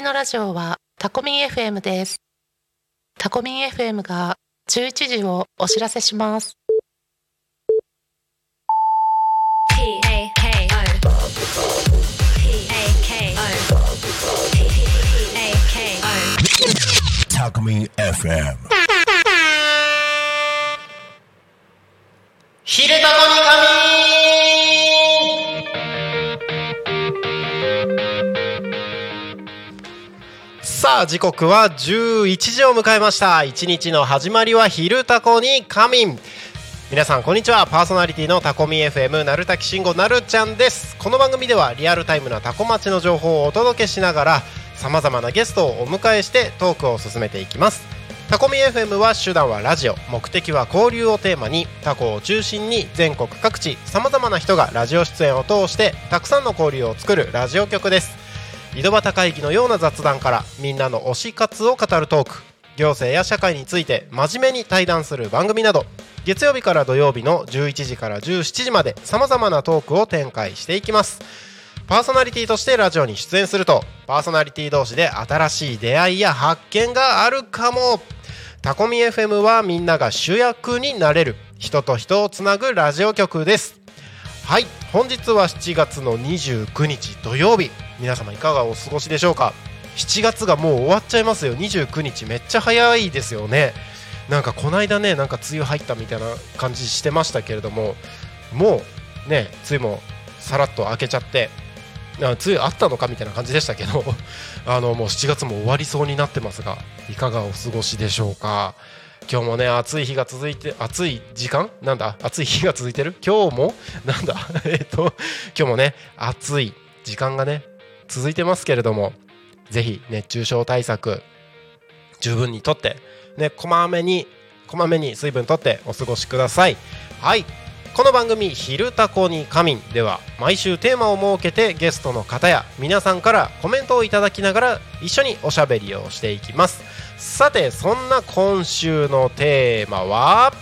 きのラジオはタコミン FM です。タコミン FM が11時をお知らせします。K O Talk Me FM. 昼タコにさあ時刻は11時を迎えました。一日の始まりは昼タコに仮眠。皆さんこんにちは。パーソナリティのタコミ FM なるたきしんごなるちゃんです。この番組ではリアルタイムなタコ町の情報をお届けしながらさまざまなゲストをお迎えしてトークを進めていきます。タコミ FM は手段はラジオ。目的は交流をテーマにタコを中心に全国各地さまざまな人がラジオ出演を通してたくさんの交流を作るラジオ局です。井戸端会議のような雑談からみんなの推し活を語るトーク。行政や社会について真面目に対談する番組など月曜日から土曜日の11時から17時までさまざまなトークを展開していきます。パーソナリティとしてラジオに出演するとパーソナリティ同士で新しい出会いや発見があるかも。タコミ FM はみんなが主役になれる。人と人をつなぐラジオ局です。はい本日は7月の29日土曜日。皆様いかがお過ごしでしょうか？7月がもう終わっちゃいますよ。29日めっちゃ早いですよね。なんかこの間ねなんか梅雨入ったみたいな感じしてましたけれどももうね梅雨もさらっと明けちゃってあ梅雨あったのかみたいな感じでしたけど あのもう7月も終わりそうになってますがいかがお過ごしでしょうか？今日もね暑い日が続いて暑い時間？なんだ？暑い日が続いてる？今日も？なんだ？えっと今日もね暑い時間がね続いてますけれどもぜひ熱中症対策十分にとってねこまめにこまめに水分とってお過ごしください。はい。この番組「昼タコに仮眠」では毎週テーマを設けてゲストの方や皆さんからコメントをいただきながら一緒におしゃべりをしていきます。さてそんな今週のテーマは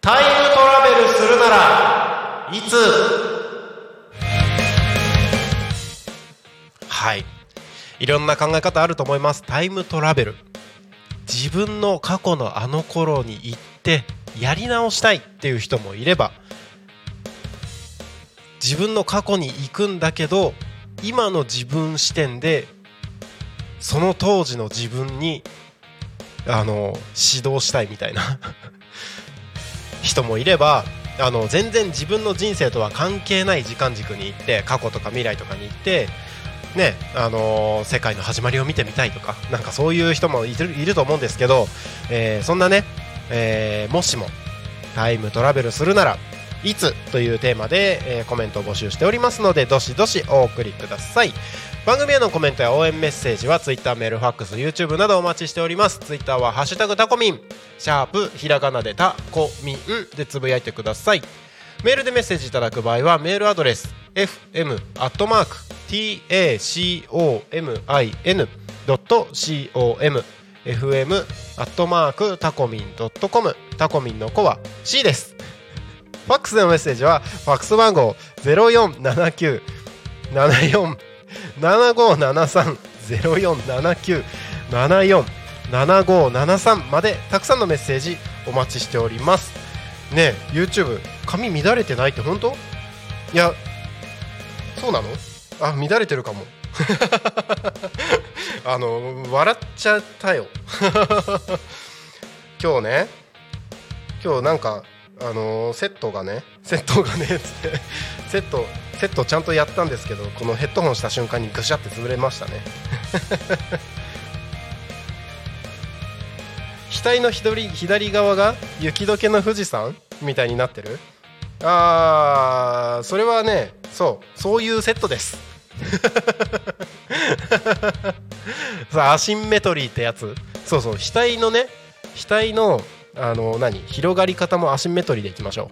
タイムトラベルするならいつ？はい。いろんな考え方あると思います。タイムトラベル。自分の過去のあの頃に行ってやり直したいっていう人もいれば自分の過去に行くんだけど今の自分視点でその当時の自分にあの指導したいみたいな 人もいればあの全然自分の人生とは関係ない時間軸に行って過去とか未来とかに行ってねあのー世界の始まりを見てみたいとかなんかそういう人もいると思うんですけど、えーそんなね、えーもしもタイムトラベルするならいつというテーマで、えーコメントを募集しておりますのでどしどしお送りください。番組へのコメントや応援メッセージは Twitter メールファックス YouTube などお待ちしております。Twitter は「ハッシュタグタコミン」シャープひらがなでタコミンでつぶやいてください。メールでメッセージいただく場合はメールアドレス fm アットマーク tacomin.com fm アットマークタコミン .com タコミンの子は C です。ファックスでのメッセージはファックス番号0479 74 7573 0479 74 7573までたくさんのメッセージお待ちしております。ねえ YouTube 髪乱れてないって本当？いやそうなの？あ乱れてるかも。あの笑っちゃったよ。今日ね今日なんかあのセットがねセットがねつってセットセットちゃんとやったんですけどこのヘッドホンした瞬間にぐしゃって潰れましたね。額の左左側が雪解けの富士山みたいになってる？あーそれはねそうそういうセットです。さあアシンメトリーってやつ。そうそう額のね額のあの何広がり方もアシンメトリーでいきましょ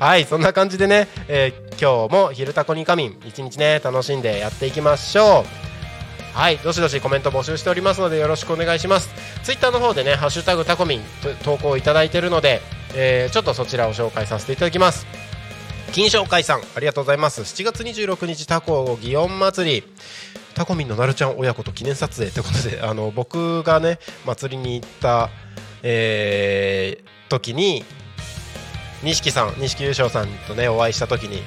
う。はいそんな感じでね、えー今日も「昼タコに仮眠」一日ね楽しんでやっていきましょう。はいどしどしコメント募集しておりますのでよろしくお願いします。ツイッターの方でね「ハッシュタグタコミン」投稿いただいているので、えーちょっとそちらを紹介させていただきます。金賞会さんありがとうございます。7月26日タコ祇園祭り。タコミンのなるちゃん親子と記念撮影ということで あの僕がね祭りに行った、えー時に錦さん錦優勝さんとねお会いした時に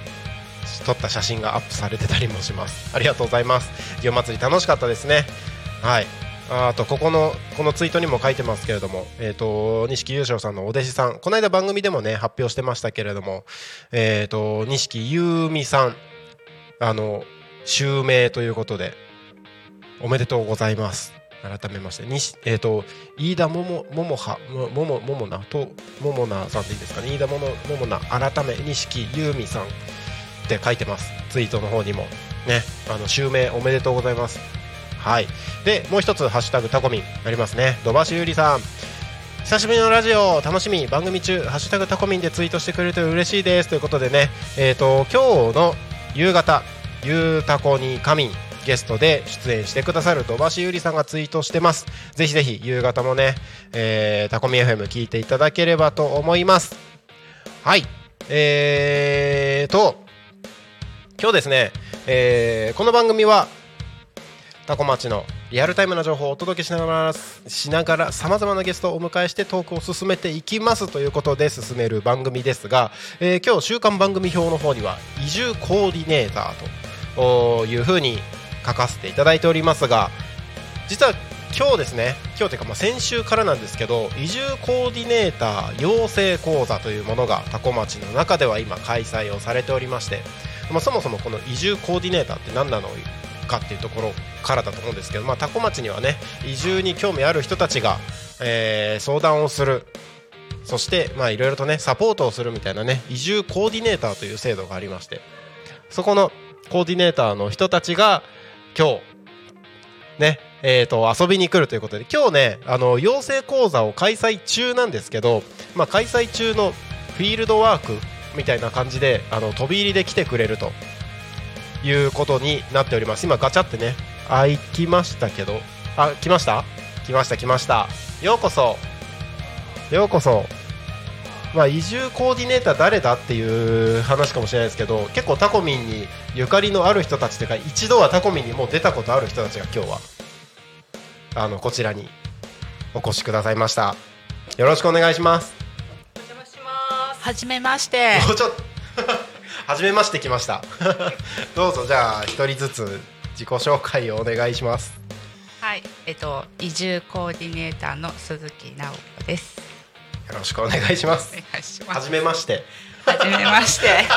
撮った写真がアップされてたりもします。ありがとうございます。祇園祭り楽しかったですね。はい。あとここのこのツイートにも書いてますけれども、えー、と錦優勝さんのお弟子さん。この間番組でもね発表してましたけれども、えー、と錦優美さん。あの襲名ということでおめでとうございます。改めましてに、えー、と飯田ももももはももももな？とももなさんでいいですかね？飯田もももな改め錦優美さん。って書いてます。ツイートの方にも。ね。あの襲名おめでとうございます。はい。でもう一つハッシュタグタコミンありますね。土橋ゆりさん。久しぶりのラジオ。楽しみ。番組中ハッシュタグタコミンでツイートしてくれると嬉しいです。ということでね。えっ、と今日の夕方ゆうたこに仮眠ゲストで出演してくださる土橋ゆりさんがツイートしてます。ぜひぜひ夕方もね、えー、タコミ FM 聞いていただければと思います。はい。えーと今日ですね、えーこの番組はタコ町のリアルタイムな情報をお届けしながらしながらさまざまなゲストをお迎えしてトークを進めていきますということで進める番組ですが、えー今日週間番組表の方には移住コーディネーターというふうに書かせていただいておりますが実は今日ですね今日というかまあ先週からなんですけど移住コーディネーター養成講座というものが多古町の中では今開催をされておりまして、まあ、そもそもこの移住コーディネーターって何なのかっていうところからだと思うんですけど、まあ、多古町にはね移住に興味ある人たちが、えー相談をする。そしていろいろとねサポートをするみたいなね移住コーディネーターという制度がありましてそこのコーディネーターの人たちが今日ねえー、と遊びに来るということで今日ねあの養成講座を開催中なんですけど、まあ、開催中のフィールドワークみたいな感じであの飛び入りで来てくれるということになっております。今ガチャってね開きましたけど。あ来ました？来ました来ました。ようこそ。ようこそ。まあ、移住コーディネーター誰だっていう話かもしれないですけど結構タコミンにゆかりのある人たちというか一度はタコミンにもう出たことある人たちが今日はあのこちらにお越しくださいました。よろしくお願いしますお邪魔します。はじめまして。もうちょっと 初めまして来ました どうぞじゃあ一人ずつ自己紹介をお願いしますはい、えっと移住コーディネーターの鈴木直子です。よろしくお願いしますお願いします。初めましてはじめまして。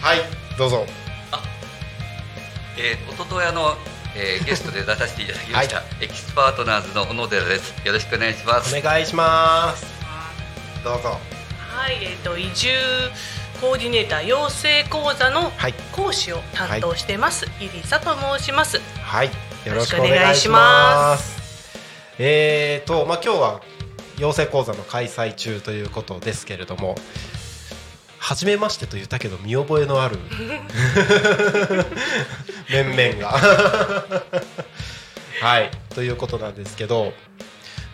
はいどうぞえー、おとといあの、えー、ゲストで出させていただきました、エキスパートナーズの小野寺です。よろしくお願いします。お願いしますどうぞはい、えっ、と移住コーディネーター養成講座のはい講師を担当してます、イリサと申します。はい、よろしくお願いしま。ますえーと、まあ、今日は養成講座の開催中ということですけれども。初めましてと言ったけど見覚えのある 面々がはいということなんですけど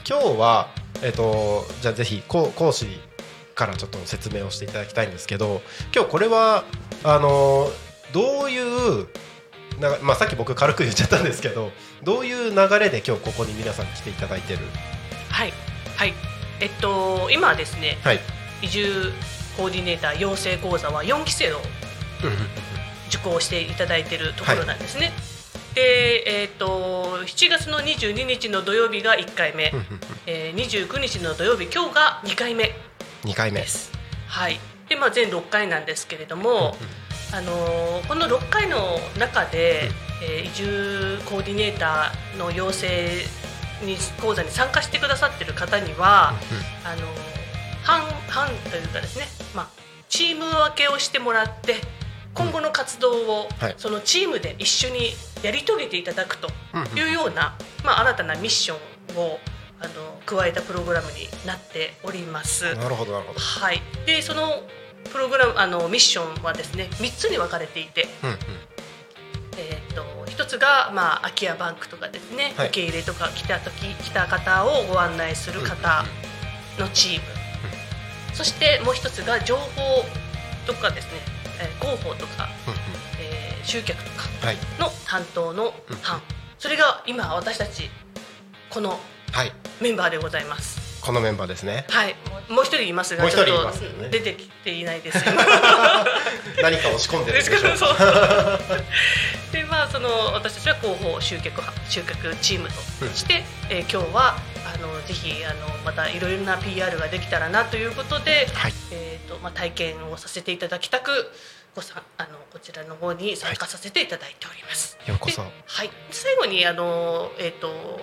今日はえっ、とじゃあぜひ講講師からちょっと説明をしていただきたいんですけど今日これはあのどういうなまあ、さっき僕軽く言っちゃったんですけどどういう流れで今日ここに皆さん来ていただいてる？はい、はい、えっと今はですね、はい。移住コーディネーター養成講座は4期生を受講していただいているところなんですね。で、えっと7月の22日の土曜日が1回目、えー、29日の土曜日今日が2回目。2回目。です。はい。で、まあ全6回なんですけれども、あのーこの6回の中で、えー移住コーディネーターの養成に講座に参加してくださってる方には、あのー半半というかですね、まあチーム分けをしてもらって。今後の活動を、はい。そのチームで一緒にやり遂げていただくというような、まあ、新たなミッションをあの加えたプログラムになっております。なるほどなるほど。はい、でそのプログラムあのミッションはですね3つに分かれていて、うんうん。えー、と1つが、まあ、空き家バンクとかですね、はい。受け入れとか来た時来た方をご案内する方のチーム、そしてもう1つが情報とかですね、えー広報とか、えー集客とかはい。の担当のうん班、それが今私たちこのはい。メンバーでございます。このメンバーですね。はい、もう一人いますが、もう一人ちょっといますよね。出てきていないです。何か押し込んでるんでしょう。で まあその私たちは広報集客班集客チームとして、えー今日はあのぜひあのまたいろいろな PR ができたらなということで、はい。えーとまあ、体験をさせていただきたくごさんあのこちらの方に参加させていただいております。ようこそ。ではい、最後にあの、えー、と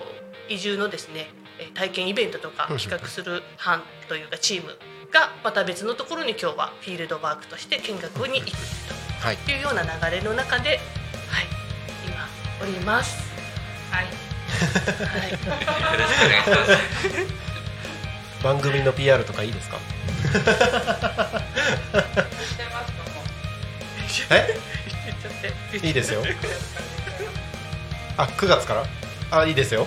移住のですねえー体験イベントとかうん企画する班というかチームがまた別のところに今日はフィールドワークとして見学に行くはいというような流れの中で、はい、今おります。はい。はい、よろしくお願いします。番組の PR とかいいですか？してます。かもえ？言っちゃっていいですよ。あ9月から？あいいですよ。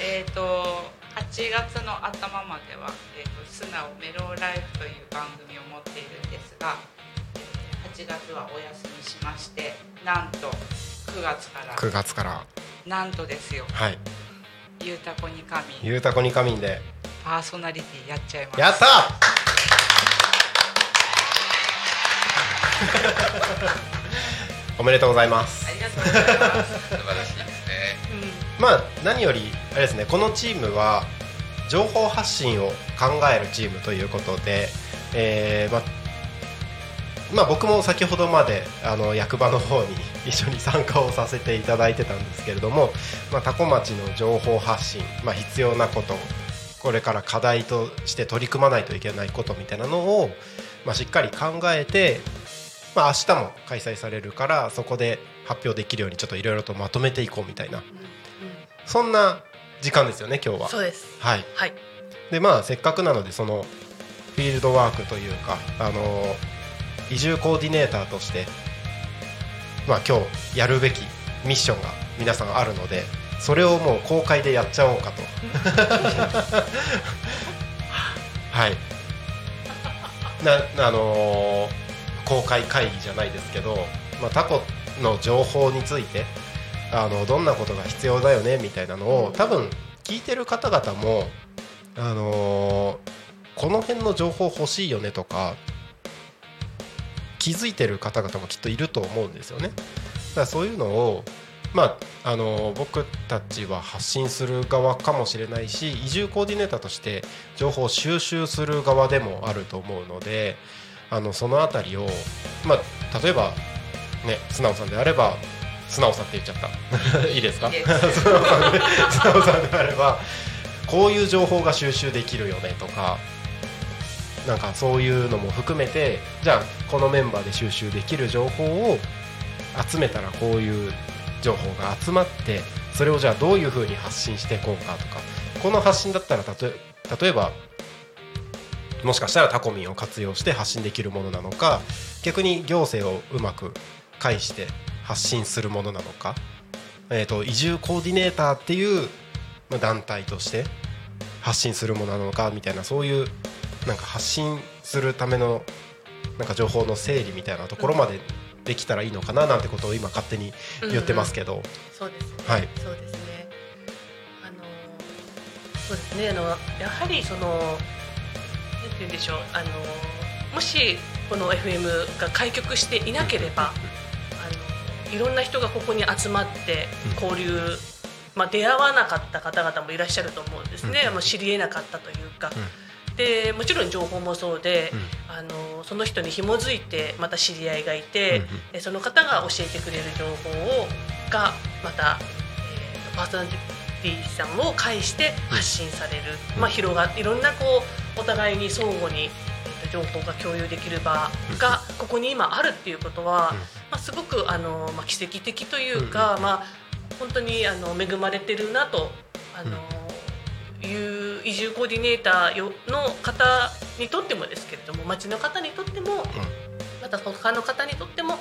えっ、と8月の頭までは、えー、と素直メローライフという番組を持っているんですが、えー8月はお休みしましてなんと9月から。9月から。なんとですよ。はい「ゆうたこに神」ゆうたこに仮眠で。パーソナリティやっちゃいます。やった おめでとうございます。ありがとうございます。素晴らしいですね。まあ何よりあれですねこのチームは情報発信を考えるチームということで、えーまあまあ、僕も先ほどまであの役場の方に 一緒に参加をさせていただいてたんですけれども、まあ、多古町の情報発信、まあ、必要なことこれから課題として取り組まないといけないことみたいなのを、まあ、しっかり考えて、まあ、明日も開催されるからそこで発表できるようにちょっといろいろとまとめていこうみたいなそんな時間ですよね今日は。そうです。はい、はい。でまあせっかくなのでそのフィールドワークというかあの移住コーディネーターとしてまあ今日やるべきミッションが皆さんあるのでそれをもう公開でやっちゃおうかと はいなあのー公開会議じゃないですけど、まあ、タコの情報についてあのどんなことが必要だよねみたいなのを多分聞いてる方々も、あのーこの辺の情報欲しいよねとか気づいてる方々もきっといると思うんですよね。だからそういうのをまああの僕たちは発信する側かもしれないし移住コーディネーターとして情報を収集する側でもあると思うのであのそのあたりを、まあ、例えば、ね、素直さんであれば素直さんって言っちゃった。いいですか？素直さんで素直さんであればこういう情報が収集できるよねとかなんかそういうのも含めてじゃあこのメンバーで収集できる情報を集めたらこういう情報が集まってそれをじゃあどういうふうに発信していこうかとかこの発信だったら例えばもしかしたらタコミンを活用して発信できるものなのか逆に行政をうまく介して発信するものなのか、えー、と移住コーディネーターっていうまあ団体として発信するものなのかみたいなそういうなんか発信するためのなんか情報の整理みたいなところまでできたらいいのかななんてことを今勝手に言ってますけど、そうですね。はいそうですね。あのそうですね。あのやはりその言うんでしょう。あのもしこの FM が開局していなければ、あのいろんな人がここに集まって交流。まあ、出会わなかった方々もいらっしゃると思うんですね、うん。もう知りえなかったというか、でもちろん情報もそうで、あのその人に紐づいてまた知り合いがいて、うんその方が教えてくれる情報をがまた、えーパーソナリティさんを介して発信される、うん。まあ、広がいろんなこうお互いに相互に、情報が共有できる場がここに今あるっていうことは、うん。まあ、すごくあの、まあ、奇跡的というか、まあ、本当にあの恵まれてるなとあの、いう移住コーディネーターよの方にとってもですけれども町の方にとっても、また他の方にとっても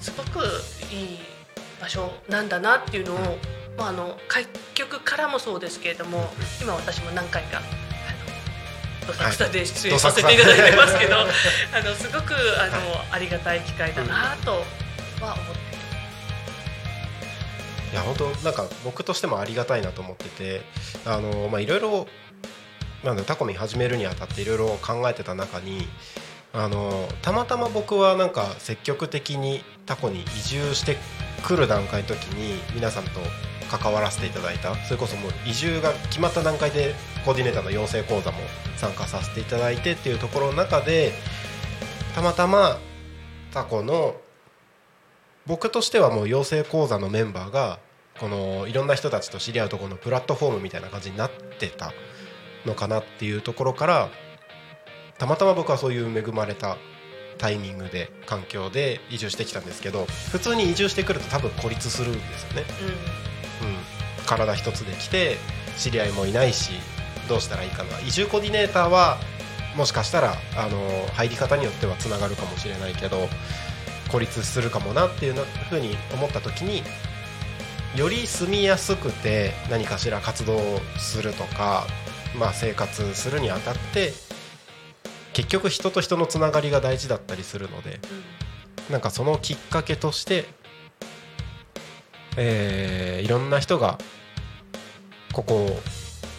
すごくいい場所なんだなっていうのを、まあ、あの開局からもそうですけれども今私も何回かどさくさで出演させていただいてますけど、あのすごくあの、はありがたい機会だなとは思っていや本当なんか僕としてもありがたいなと思っててあのまあいろいろなんだタコミン始めるにあたっていろいろ考えてた中にあのたまたま僕はなんか積極的にタコに移住してくる段階の時に皆さんと関わらせていただいた。それこそもう移住が決まった段階でコーディネーターの養成講座も参加させていただいてっていうところの中でたまたまタコの僕としてはもう養成講座のメンバーがこのいろんな人たちと知り合うところのプラットフォームみたいな感じになってたのかなっていうところからたまたま僕はそういう恵まれたタイミングで環境で移住してきたんですけど普通に移住してくると多分孤立するんですよね、うん、体一つで来て知り合いもいないしどうしたらいいかな。移住コーディネーターはもしかしたらあの入り方によってはつながるかもしれないけど孤立するかもなっていうふうに思った時により住みやすくて何かしら活動するとか、まあ、生活するにあたって結局人と人のつながりが大事だったりするのでなんかそのきっかけとして、えーいろんな人がここを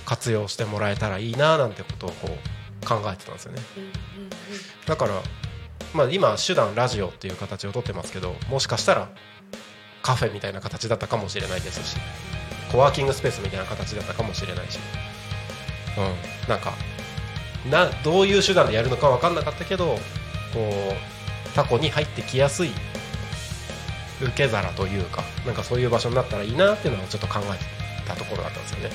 活用してもらえたらいいななんてことをこう考えてたんですよね。だから、まあ、今手段ラジオっていう形をとってますけどもしかしたらカフェみたいな形だったかもしれないですしコワーキングスペースみたいな形だったかもしれないし、うん、なんかなどういう手段でやるのか分かんなかったけどこうタコに入ってきやすい受け皿というかなんかそういう場所になったらいいなっていうのをちょっと考えてたところだったんですよね。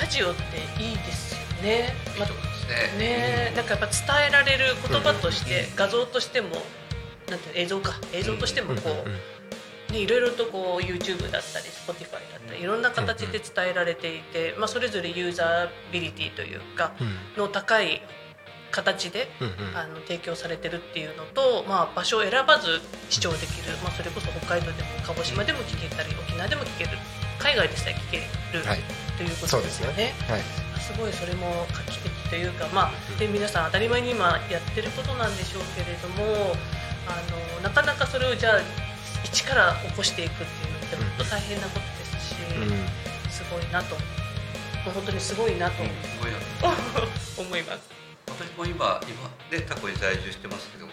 ラジオっていいですよね。まいいと思いますね。ね。なんかやっぱ伝えられる言葉として、画像としてもなんていうの映像か。映像としてもこう、ね、いろいろとこう YouTube だったり Spotify だったりいろんな形で伝えられていて、まあ、それぞれユーザービリティというかうん。の高い形でうんうん。あの提供されてるっていうのと、まあ、場所を選ばず視聴できる、まあ、それこそ北海道でも鹿児島でも聞けたり沖縄でも聞ける海外でさえ聞ける、はい。ということそうでよね。です。はい。すごいそれも画期的というか、まあ、で皆さん当たり前に今やってることなんでしょうけれどもあのなかなかそれをじゃあ一から起こしていくっていうのって本当大変なことですし、うん。すごいなと。もう本当にすごいなと。思います。私も今今でタコに在住してますけど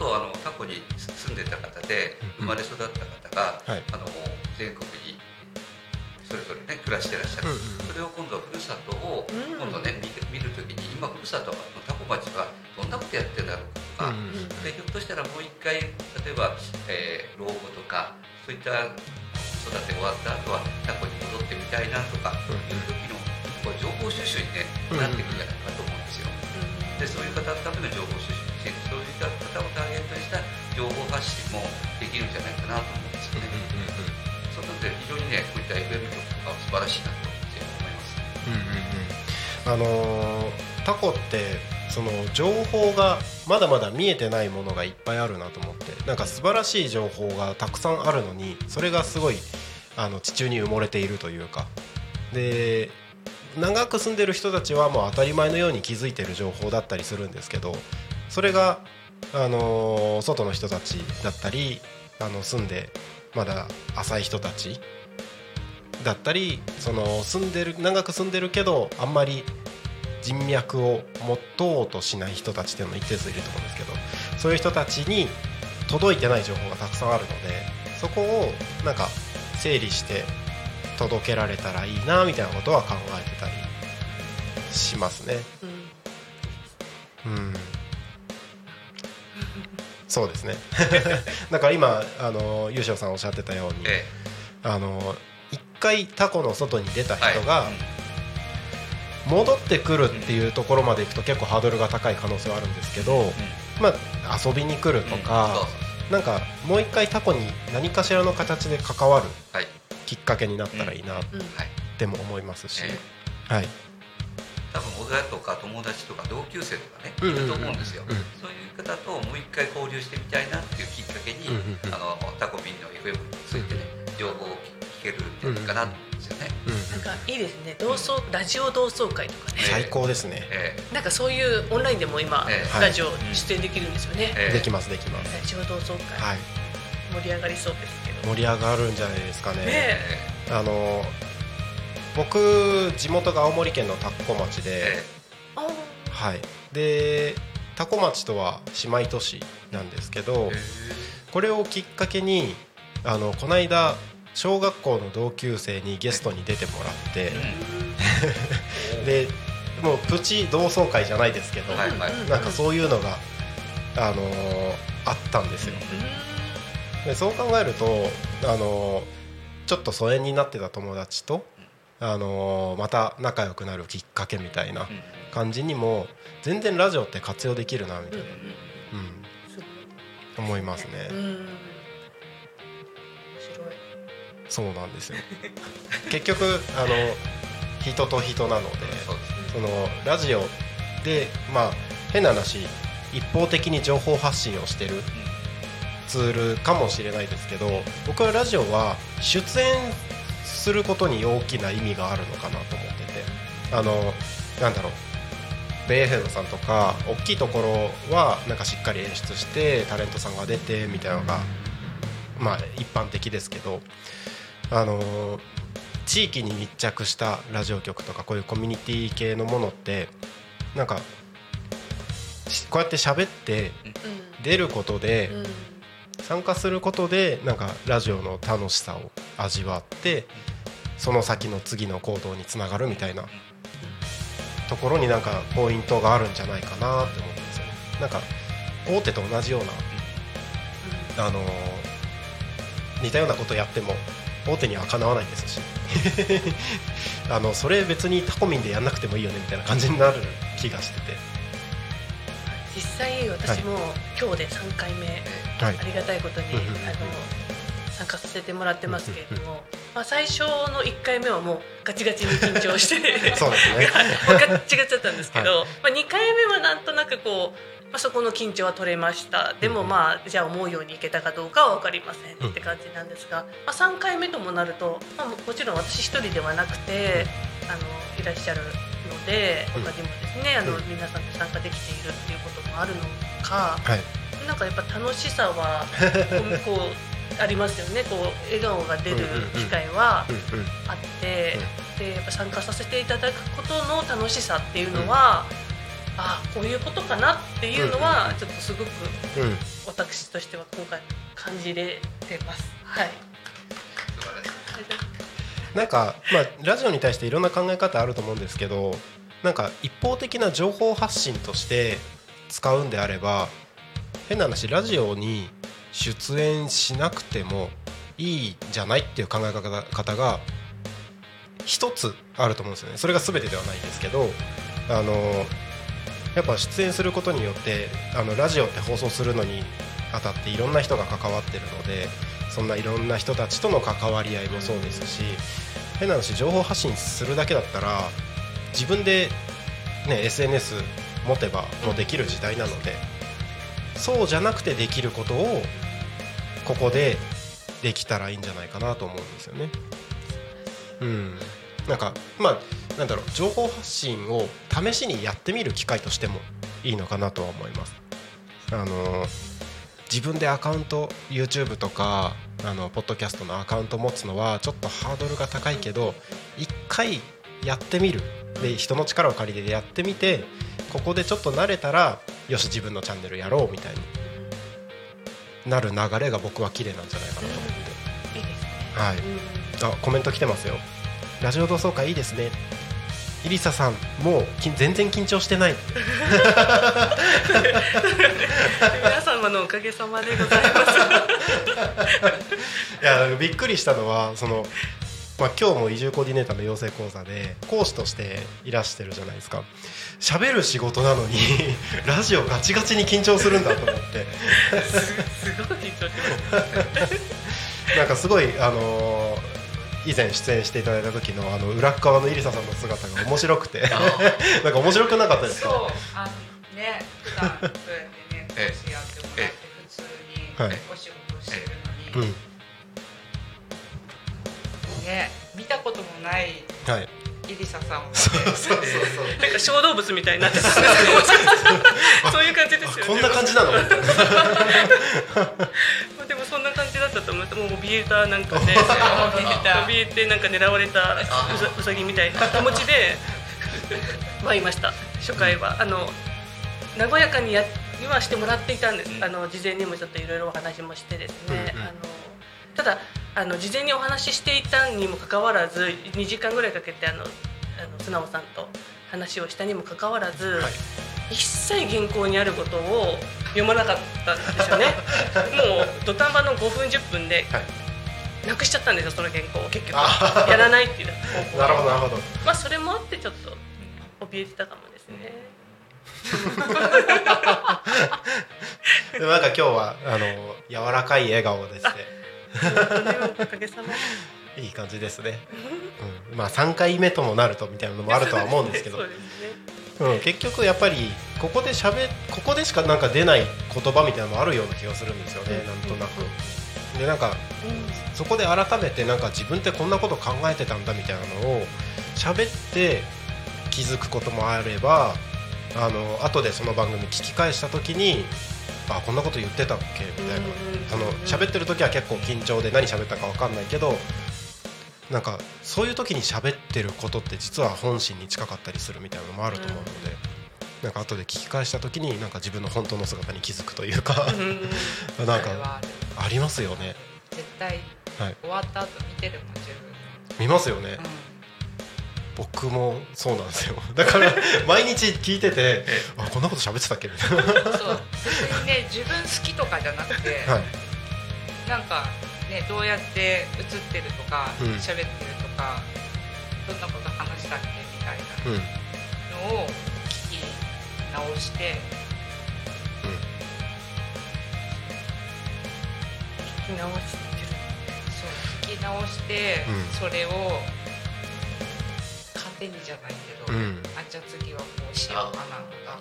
元あのタコに住んでた方で生まれ育った方が、はい。あの全国にそれぞれね暮らしてらっしゃる、うんうん。それを今度はふるさとを、うん。今度ね見て見るときに今ふるさとのタコ町はどんなことやってんだろうかとか、うんでひょっとしたらもう一回例えば、えー老後とかそういった子育て終わった後はタコに戻ってみたいなとかうん。いう時の情報収集に、ね、なっていくんじゃないかと思うんでそういう方のための情報収集そういった方をターゲットにした情報発信もできるんじゃないかなと思うんですよね。そういうので非常にねこういった FM 局とか素晴らしいなと思います。あのータコってその情報がまだまだ見えてないものがいっぱいあるなと思ってなんか素晴らしい情報がたくさんあるのにそれがすごいあの地中に埋もれているというかで長く住んでる人たちはもう当たり前のように気づいてる情報だったりするんですけどそれが、あのー外の人たちだったりあの住んでまだ浅い人たちだったりその住んでる長く住んでるけどあんまり人脈を持とうとしない人たちっていうのも一定数いると思うんですけどそういう人たちに届いてない情報がたくさんあるのでそこをなんか整理して届けられたらいいなみたいなことは考えてたりしますね。うん。うんそうですね。だから今あの優勝さんおっしゃってたように、えあの一回タコの外に出た人がうん戻ってくるっていうところまでいくと結構ハードルが高い可能性はあるんですけど、まあ、遊びに来るとうん。かなんかもう一回タコに何かしらの形で関わるはいきっかけになったらいいなっても思いますし、えはい、多分親とか友達とか同級生とかねうんうんうんいると思うんですよ、うん。そういう方ともう一回交流してみたいなっていうきっかけに、うんうんうん。あのタコミンの FM についてね情報を聞けるんじゃないかなと思うんですよね、うんうんうん。なんかいいですね。同窓ラジオ同窓会とかね。最高ですね。えなんかそういうオンラインでも今、ええ。ラジオ出演できるんですよね、ええ。できますできます。ラジオ同窓会、はい。盛り上がりそうです盛り上がるんじゃないですかね。ねあの僕地元が青森県の田子町えで、はい。で田子町とは姉妹都市なんですけどえこれをきっかけにあのこの間小学校の同級生にゲストに出てもらって でもうプチ同窓会じゃないですけど、はいはい。うんなんかそういうのが、あのーあったんですよでそう考えると、あのーちょっと疎遠になってた友達と、あのーまた仲良くなるきっかけみたいな感じにも全然ラジオって活用できるなみたいな、うん、思いますね、そうなんですよ。結局あの人と人なのでそのラジオでまあ変な話一方的に情報発信をしてるツールかもしれないですけど僕はラジオは出演することに大きな意味があるのかなと思っててあのなんだろうベイフェムさんとか大きいところはなんかしっかり演出してタレントさんが出てみたいなのがまあ一般的ですけどあの地域に密着したラジオ局とかこういうコミュニティ系のものってなんかしこうやって喋って出ることで参加することでなんかラジオの楽しさを味わってその先の次の行動につながるみたいなところになんかポイントがあるんじゃないかなって思うんですよね。なんか大手と同じようなあのー似たようなことやっても大手にはかなわないですし。あのそれ別にタコミンでやんなくてもいいよねみたいな感じになる気がしてて、実際私も今日で3回目、ありがたいことに、あの参加させてもらってますけれども、まあ、最初の1回目はもうガチガチに緊張して そうですね。ガッチガチだったんですけど、まあ、2回目はなんとなくこう、まあ、そこの緊張は取れました。でもまあじゃあ思うようにいけたかどうかは分かりませんって感じなんですが、まあ、3回目ともなると、まあ、ももちろん私一人ではなくてあのいらっしゃるのでうん。他にもですねあのうん。皆さんと参加できているっていうこともあるのかはいなんかやっぱ楽しさは こうありますよね。こう笑顔が出る機会はうんうん。あって、でやっぱ参加させていただくことの楽しさっていうのは、あこういうことかなっていうのはちょっとすごくうん。私としては今回感じれてます。はい。なんか、まあ、ラジオに対していろんな考え方あると思うんですけどなんか一方的な情報発信として使うんであれば変な話ラジオに出演しなくてもいいじゃないっていう考え方が一つあると思うんですよね。それが全てではないんですけどあのやっぱ出演することによってあのラジオって放送するのにあたっていろんな人が関わってるのでそんないろんな人たちとの関わり合いもそうですし変な話情報発信するだけだったら自分で、ね、SNS 持てばもうできる時代なのでそうじゃなくてできることをここでできたらいいんじゃないかなと思うんですよね。うん、なんかまあなんだろう情報発信を試しにやってみる機会としてもいいのかなとは思います。あの自分でアカウント YouTube とかあのポッドキャストのアカウント持つのはちょっとハードルが高いけど一回やってみる。で人の力を借りてやってみてここでちょっと慣れたらよし自分のチャンネルやろうみたいに。なる流れが僕は綺麗なんじゃないかなと思って。いいですね。はい。うんあコメント来てますよ。ラジオ同窓会いいですね。イリサさんもうき全然緊張してない。皆様のおかげさまでございます。いやびっくりしたのはその、まあ、今日も移住コーディネーターの養成講座で講師としていらしてるじゃないですか。喋る仕事なのに ラジオガチガチに緊張するんだと思って。すごい緊張します。なんかすごいあのー以前出演していただいた時のあの裏っ側のイリサさんの姿が面白くて。なんか面白くなかったですか？そうあのね普段そうやってねえ講師やってもらって普通にはい。お仕事してるうんないはい。イリサさんそうそうそうそう、なんか小動物みたいになってた。そういう感じですよね。こんな感じなの？でもそんな感じだったと思ってもう怯えたなんかね怯えてなんか狙われたうさぎみたいな気持ちではいました。初回は。あの和やかにやにはしてもらっていたんです、あの事前にもちょっといろいろお話もしてですね、うんうん、あのただあの事前にお話ししていたにもかかわらず2時間ぐらいかけてあのあの素直さんと話をしたにもかかわらず、はい。一切原稿にあることを読まなかったんですよね。もう土壇場の5分10分ではい。なくしちゃったんですよその原稿を。結局。あやらないっていう なるほどなるほど。まあそれもあってちょっと怯えてたかもですね。でもなんか今日はあの柔らかい笑顔ですね本当におかげさまでいい感じですね、うん、まあ3回目ともなるとみたいなのもあるとは思うんですけど。そうん、結局やっぱりここで喋ここでしかなんか出ない言葉みたいなのもあるような気がするんですよね。なんとなく。でなんかそこで改めてなんか自分ってこんなこと考えてたんだみたいなのを喋って気づくこともあればあの後でその番組聞き返した時にあこんなこと言ってたっけ？みたいな。あの喋ってる時は結構緊張で何喋ったか分かんないけどなんかそういう時に喋ってることって実は本心に近かったりするみたいなのもあると思うので、なんか後で聞き返した時になんか自分の本当の姿に気づくというかうん。なんかありますよね。絶対はい。終わった後見てるもん十見ますよね。分、僕もそうなんですよ。だから毎日聞いてて あこんなこと喋ってたっけ？みたいな、う。ん、そう別にね自分好きとかじゃなくて、はい、なんかねどうやって映ってるとかうん。喋、ってるとかどんなこと話したっけみたいうんうん。なのを聞き直して聞き直してそう聞き直して、うん。それを糧にじゃないけど、うん。あじゃあ次はこうしようかなとか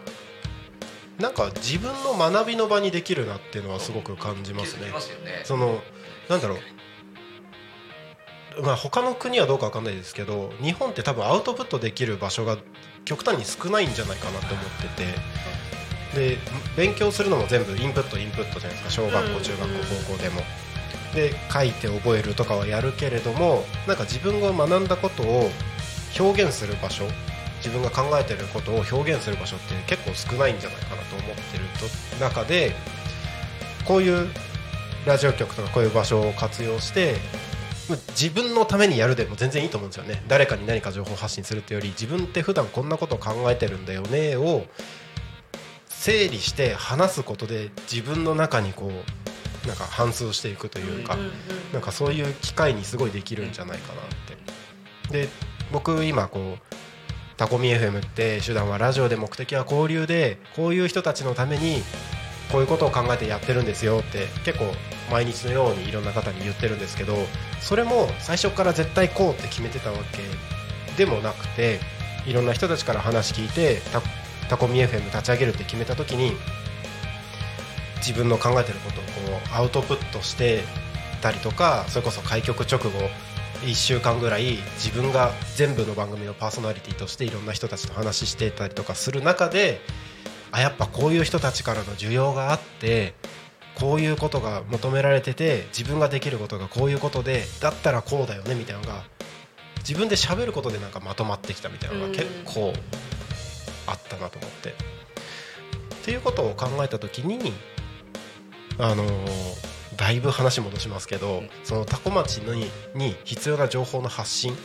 なんか自分の学びの場にできるなっていうのはすごく感じますね。気づき。ますよね。そのなんだろう。まあ他の国はどうかわかんないですけど日本って多分アウトプットできる場所が極端に少ないんじゃないかなと思ってて。で勉強するのも全部インプットインプットじゃないですか小学うん。校中学校高校でも。で書いて覚えるとかはやるけれどもなんか自分が学んだことを表現する場所自分が考えてることを表現する場所って結構少ないんじゃないかなと思ってると中でこういうラジオ局とかこういう場所を活用してまあ自分のためにやるでも全然いいと思うんですよね。誰かに何か情報発信するってより自分って普段こんなことを考えてるんだよね。を整理して話すことで自分の中にこうなんか反芻していくというか、なんかそういう機会にすごいできるんじゃないかなって。で僕今こうタコミ FM って手段はラジオで目的は交流でこういう人たちのためにこういうことを考えてやってるんですよって結構毎日のようにいろんな方に言ってるんですけどそれも最初から絶対こうって決めてたわけでもなくていろんな人たちから話聞いてタタコミ FM 立ち上げるって決めた時に自分の考えてることをこうアウトプットしてたりとかそれこそ開局直後1週間ぐらい自分が全部の番組のパーソナリティとしていろんな人たちと話してたりとかする中であやっぱこういう人たちからの需要があってこういうことが求められてて自分ができることがこういうことでだったらこうだよねみたいなのが自分で喋ることでなんかまとまってきたみたいなのが結構あったなと思って。っていうことを考えた時にあのーだいぶ話戻しますけどその多古町にに必要な情報の発信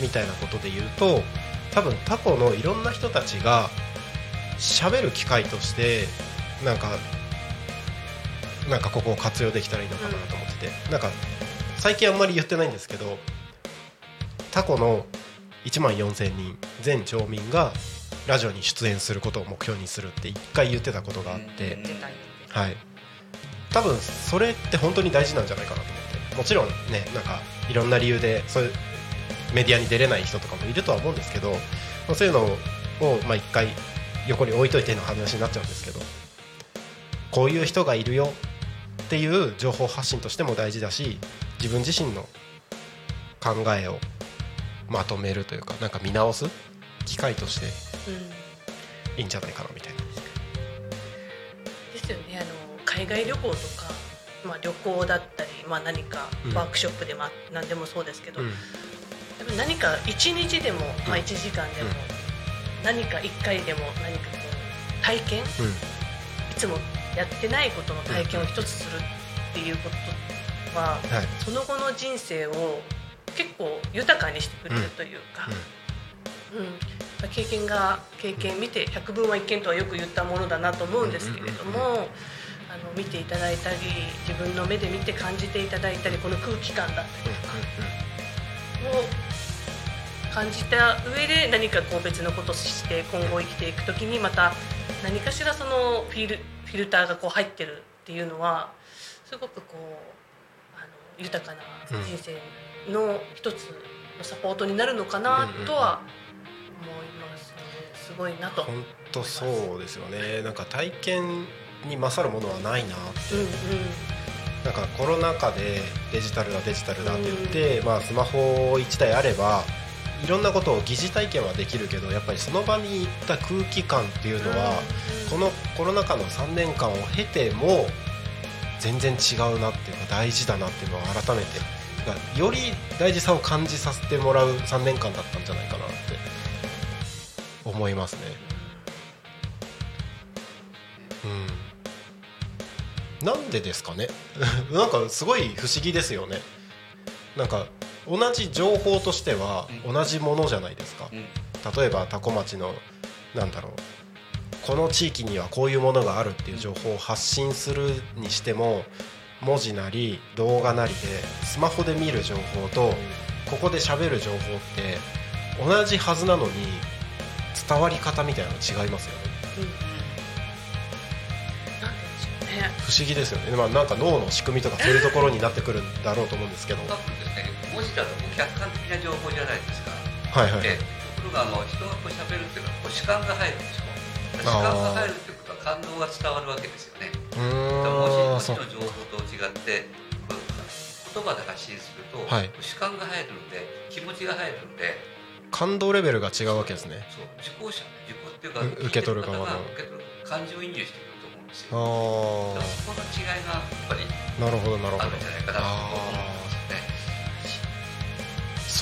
みたいなことで言うと多分タコのいろんな人たちが喋る機会としてなんかなんかここを活用できたらいいのかなと思ってて、なんか最近あんまり言ってないんですけどタコの1万4000人全町民がラジオに出演することを目標にするって一回言ってたことがあって、うん。はい、多分それって本当に大事なんじゃないかなと思ってもちろんねなんかいろんな理由でそういうメディアに出れない人とかもいるとは思うんですけど、まあ、そういうのをまあ一回横に置いといての話になっちゃうんですけどこういう人がいるよっていう情報発信としても大事だし自分自身の考えをまとめるというかなんか見直す機会としていいんじゃないかなみたいな。海外旅行とか、まあ、旅行だったり、まあ、何かうん。ワークショップでも、何でもそうですけど、うん。何か1日でも、まあ、1時間でも、うん。何か1回でも何かこう体験いうん。つもやってないことの体験を一つするっていうことは、はい。その後の人生を結構豊かにしてくれるというか、うん。まあ経験が経験見て百聞は一見とはよく言ったものだなと思うんですけれども、うん。うんあの見ていただいたり自分の目で見て感じていただいたりこの空気感だったりとかを感じた上で何かこう別のことをして今後生きていく時にまた何かしらそのフィルフィルターがこう入ってるっていうのはすごくこうあの豊かな人生の一つのサポートになるのかなとは思いますね。すごいなと。本当そうですよね。なんか体験に勝るものはないなって、うんうん。なんかコロナ禍でデジタルだデジタルだって言って、まあ、スマホ1台あればいろんなことを疑似体験はできるけどやっぱりその場に行った空気感っていうのは、このコロナ禍の3年間を経ても全然違うなっていうか大事だなっていうのを改めてより大事さを感じさせてもらう3年間だったんじゃないかなって思いますね。うん、なんでですかね？なんかすごい不思議ですよね。なんか同じ情報としては同じものじゃないですか。うん。例えば多古町のなんだろうこの地域にはこういうものがあるっていう情報を発信するにしても文字なり動画なりでスマホで見る情報とここで喋る情報って同じはずなのに伝わり方みたいなの違いますよね。うね。不思議ですよね、まあ、なんか脳の仕組みとかそういうところになってくるんだろうと思うんですけど。文字だと客観的な情報じゃないですか。はいはい。でところがあの人がこう喋るっていうのはこう主観が入るでしょ主観が入るってことは感動が伝わるわけですよね。文字の情報と違って言葉で発信すると、はい。主観が入るんで気持ちが入るんで感動レベルが違うわけですね。そう受講者受講っていうかう受け取る側の感情移入してくるですよあそこの違いがやっぱりあなるほどなるほど。あるんじゃないかなと思うんです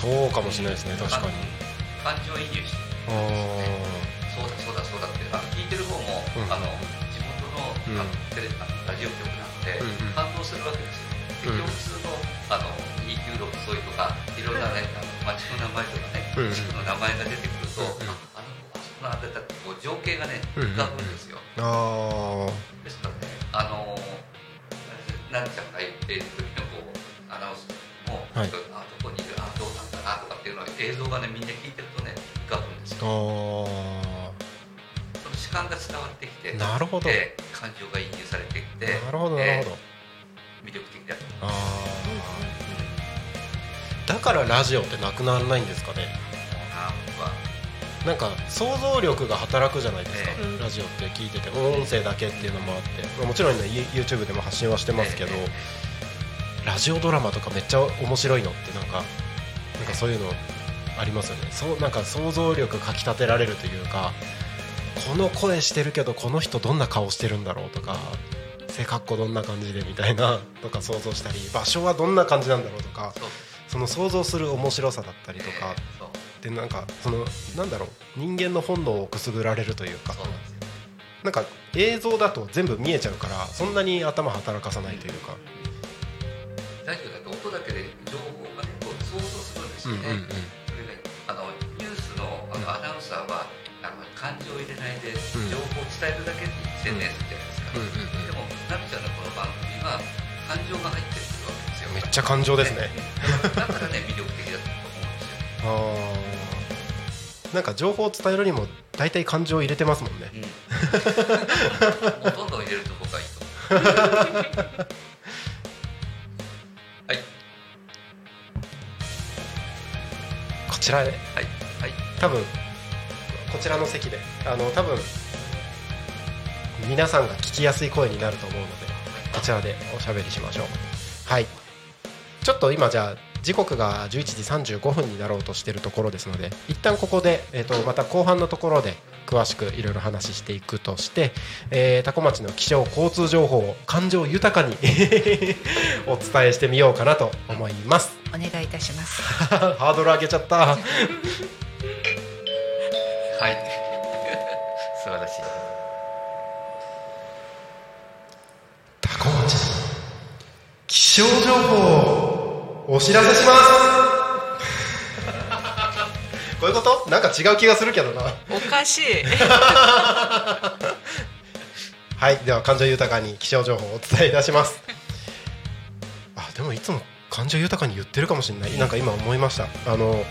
よね。そうかもしれないですね確かに。感情移入して。あそうだそうだそうだってあの聞いてる方も、うん。あの地元の,、うんあのテレあのラジオ局なので、うんうん。感動するわけですよ。でうん。共通のあの296そういうとかいろんなね、あの町の名前とかね、地区の名前が出てくると、うんうん。ああのあそこのあたこう情景がねうんうん。浮かぶんですよ。ああですからねあのなるちゃんが言っている時のこうアナウンスも、はい。あどこにいるあどうなんだなとかっていうのは映像がねみんな聞いてるとね浮かぶんですよ。あその主観が伝わってきて。あなるほど。感情が移入されてきてるほどなるほど。魅力的だと。ああだからラジオってなくならないんですかねなんか想像力が働くじゃないですか、ええラジオって聞いてて音声だけっていうのもあってまあもちろんね You- YouTube でも発信はしてますけど、えラジオドラマとかめっちゃ面白いのってなんかなんかそういうのありますよね。そうなんか想像力かきたてられるというかこの声してるけどこの人どんな顔してるんだろうとか背格好どんな感じでみたいなとか想像したり場所はどんな感じなんだろうとかその想像する面白さだったりとかでなんかそのなんだろう人間の本能をくすぐられるというか。なんか映像だと全部見えちゃうからそんなに頭働かさないというか。ラジオだと音だけで情報がねこう想像するんですよね、うんうんうん。それであのニュースのあのアナウンサーはあの感情を入れないでん。情報を伝えるだけに専念するじゃないですか、うんうんうん。でもナミちゃんのこの番組は感情が入ってるわけですよ。めっちゃ感情ですね。だからね魅力的だと思うんですよ。あーなんか情報を伝えるにも大体感情を入れてますもんね。うん、どんどん入れると僕はいいと。はい、こちらではい、はい、多分こちらの席で。あの多分皆さんが聞きやすい声になると思うのでこちらでおしゃべりしましょう。はい。ちょっと今じゃあ時刻が11時35分になろうとしているところですので一旦ここで、えー、とまた後半のところで詳しくいろいろ話していくとして、えー、多古町の気象交通情報を感情豊かに お伝えしてみようかなと思います。お願いいたします。ハードル上げちゃった。はい。素晴らしい。多古町気象情報。をお知らせします。こういうこと？なんか違う気がするけどな。おかしい。はいでは感情豊かに気象情報をお伝えいたします。あでもいつも感情豊かに言ってるかもしれない。なんか今思いました。あの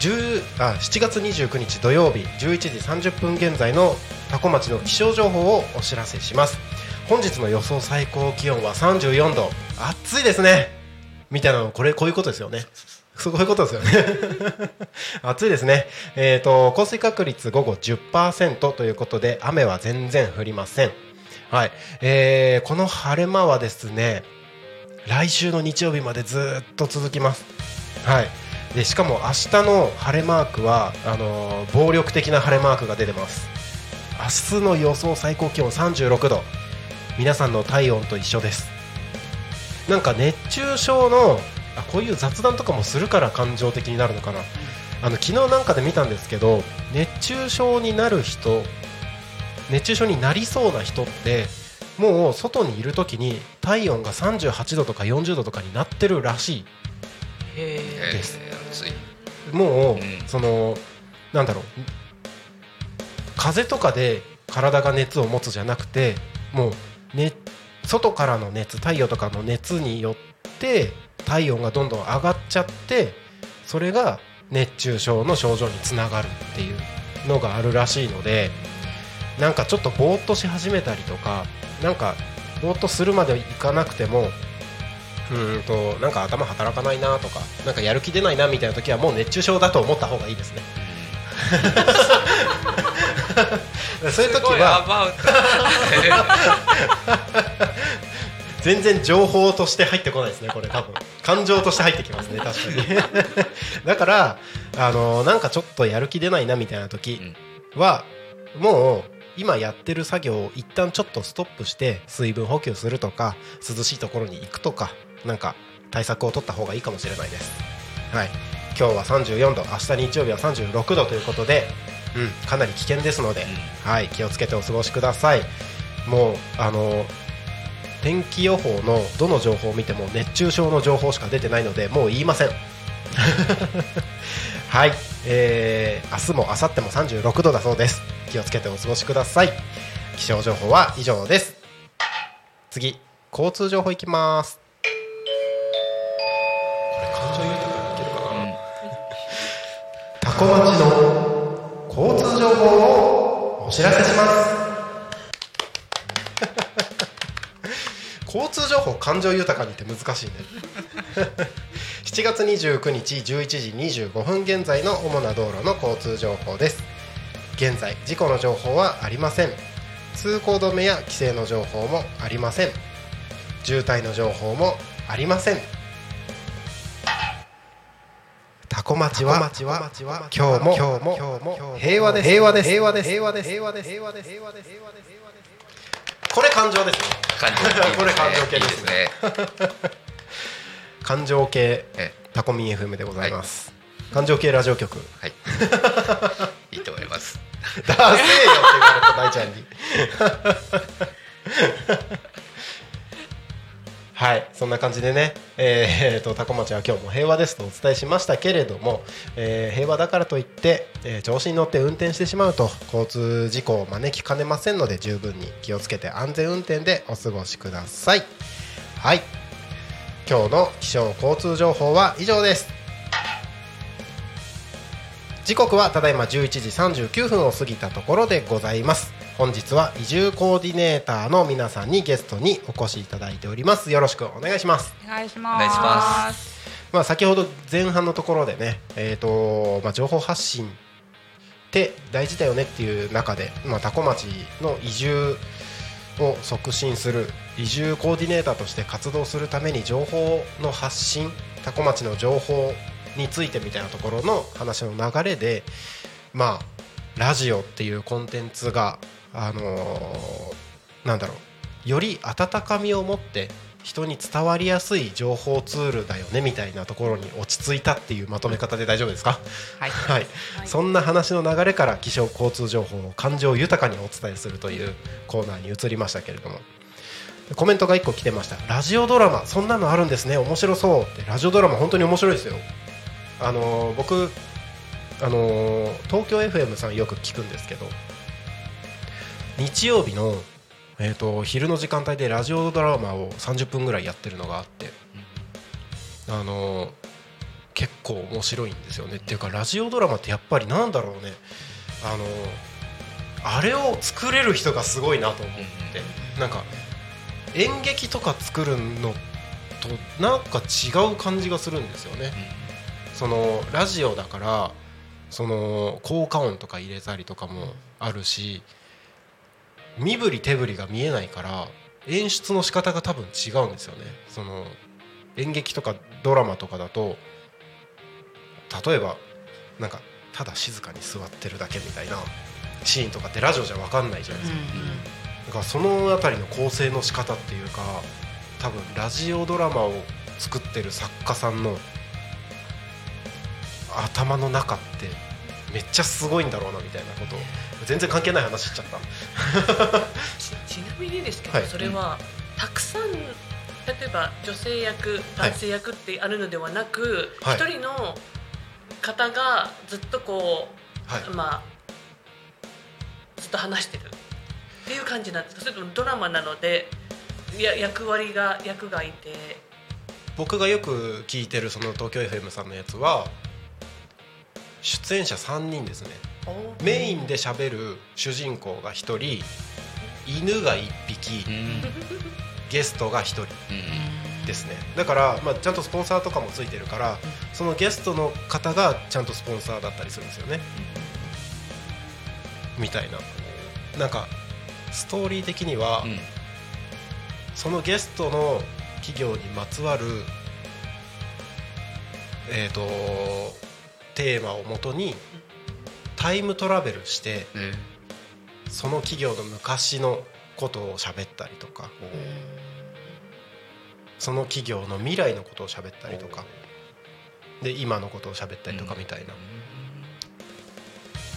10あ7月29日土曜日11時30分現在の多古町の気象情報をお知らせします。本日の予想最高気温は34度。暑いですねみたいなのこれこういうことですよね。そういうことですよね。暑いですね。えっ、と降水確率午後10%ということで雨は全然降りません。はい、えーこの晴れ間はですね来週の日曜日までずっと続きます。はい。でしかも明日の晴れマークはあのー暴力的な晴れマークが出てます。明日の予想最高気温36度皆さんの体温と一緒です。なんか熱中症のあこういう雑談とかもするから感情的になるのかな。あの昨日なんかで見たんですけど熱中症になる人熱中症になりそうな人ってもう外にいる時に体温が38度とか40度とかになってるらしへえです。もう、うん。そのなんだろう。風邪とかで体が熱を持つじゃなくてもう、ね、外からの熱太陽とかの熱によって体温がどんどん上がっちゃってそれが熱中症の症状につながるっていうのがあるらしいのでなんかちょっとぼーっとし始めたりとかなんかぼーっとするまでいかなくてもうーんとなんか頭働かないなとかなんかやる気出ないなみたいな時はもう熱中症だと思った方がいいですね。そういう時は全然情報として入ってこないですねこれ多分。感情として入ってきますね確かに。だからあのなんかちょっとやる気出ないなみたいな時は、もう今やってる作業を一旦ちょっとストップして水分補給するとか涼しいところに行くとかなんか対策を取った方がいいかもしれないです。はい。今日は34度明日日曜日は36度ということで、うん、かなり危険ですので、はい、気をつけてお過ごしください。もうあの天気予報のどの情報を見ても熱中症の情報しか出てないのでもう言いません。はい、えー、明日も明後日も36度だそうです。気をつけてお過ごしください。気象情報は以上です。次交通情報いきます。これ感情豊かにいけるかな？多古町の交通情報をお知らせします。交通情報感情豊かにって難しいね。7月29日11時25分現在の主な道路の交通情報です。現在事故の情報はありません。通行止めや規制の情報もありません。渋滞の情報もありません。タコ町は今日も今日も平和です平和です。平和です。平和です。平和です。平和です。平和です。これ感情ですね。感情系これ感情系でですすね。感情系えタコミン FM でございます、感情系ラジオ局。はい。いいと思います。ダセーよって言われた大ちゃんにはいそんな感じでねえー、とタコ町は今日も平和ですとお伝えしましたけれども、えー平和だからといって、えー調子に乗って運転してしまうと交通事故を招きかねませんので十分に気をつけて安全運転でお過ごしください。はい今日の気象交通情報は以上です。時刻はただいま11時39分を過ぎたところでございます。本日は移住コーディネーターの皆さんにゲストにお越しいただいております。よろしくお願いします。お願いします。お願いしますまあ先ほど前半のところでねえっ、とまあ情報発信って大事だよねっていう中でまあ多古町の移住を促進する移住コーディネーターとして活動するために情報の発信多古町の情報についてみたいなところの話の流れでまあラジオっていうコンテンツがあのーなんだろう。より温かみを持って人に伝わりやすい情報ツールだよねみたいなところに落ち着いたっていうまとめ方で大丈夫ですか？はい。はい、そんな話の流れから気象交通情報を感情豊かにお伝えするというコーナーに移りましたけれども。コメントが1個来てました。ラジオドラマ。そんなのあるんですね。面白そうって。ラジオドラマ本当に面白いですよ。あのー僕あのー東京 FM さんよく聞くんですけど日曜日の、えー、と昼の時間帯でラジオドラマを30分ぐらいやってるのがあってあのー結構面白いんですよね。っていうかラジオドラマってやっぱりなんだろうね。あのあれを作れる人がすごいなと思って。なんか演劇とか作るのとなんか違う感じがするんですよね。そのラジオだからその効果音とか入れたりとかもあるし身振り手振りが見えないから演出の仕方が多分違うんですよね。その演劇とかドラマとかだと例えばなんかただ静かに座ってるだけみたいなシーンとかってラジオじゃ分かんないじゃないですか、だからそのあたりの構成の仕方っていうか多分ラジオドラマを作ってる作家さんの頭の中ってめっちゃすごいんだろうなみたいなことを全然関係ない話しちゃった。ちちなみにですけど、はい。それはたくさん例えば女性役男性役ってあるのではなく一、はい。人の方がずっとこう、はい。まあずっと話してる。っていう感じなんですか？それともドラマなのでや役割が役がいて。僕がよく聞いてるその東京 FM さんのやつは出演者3人ですね。メインで喋る主人公が1人犬が1匹ゲストが1人ですね。だから、まあ、ちゃんとスポンサーとかもついてるからそのゲストの方がちゃんとスポンサーだったりするんですよね。みたいな。なんかストーリー的には、そのゲストの企業にまつわるえー、とテーマをもとにタイムトラベルしてその企業の昔のことを喋ったりとかその企業の未来のことを喋ったりとかで今のことを喋ったりとかみたいな、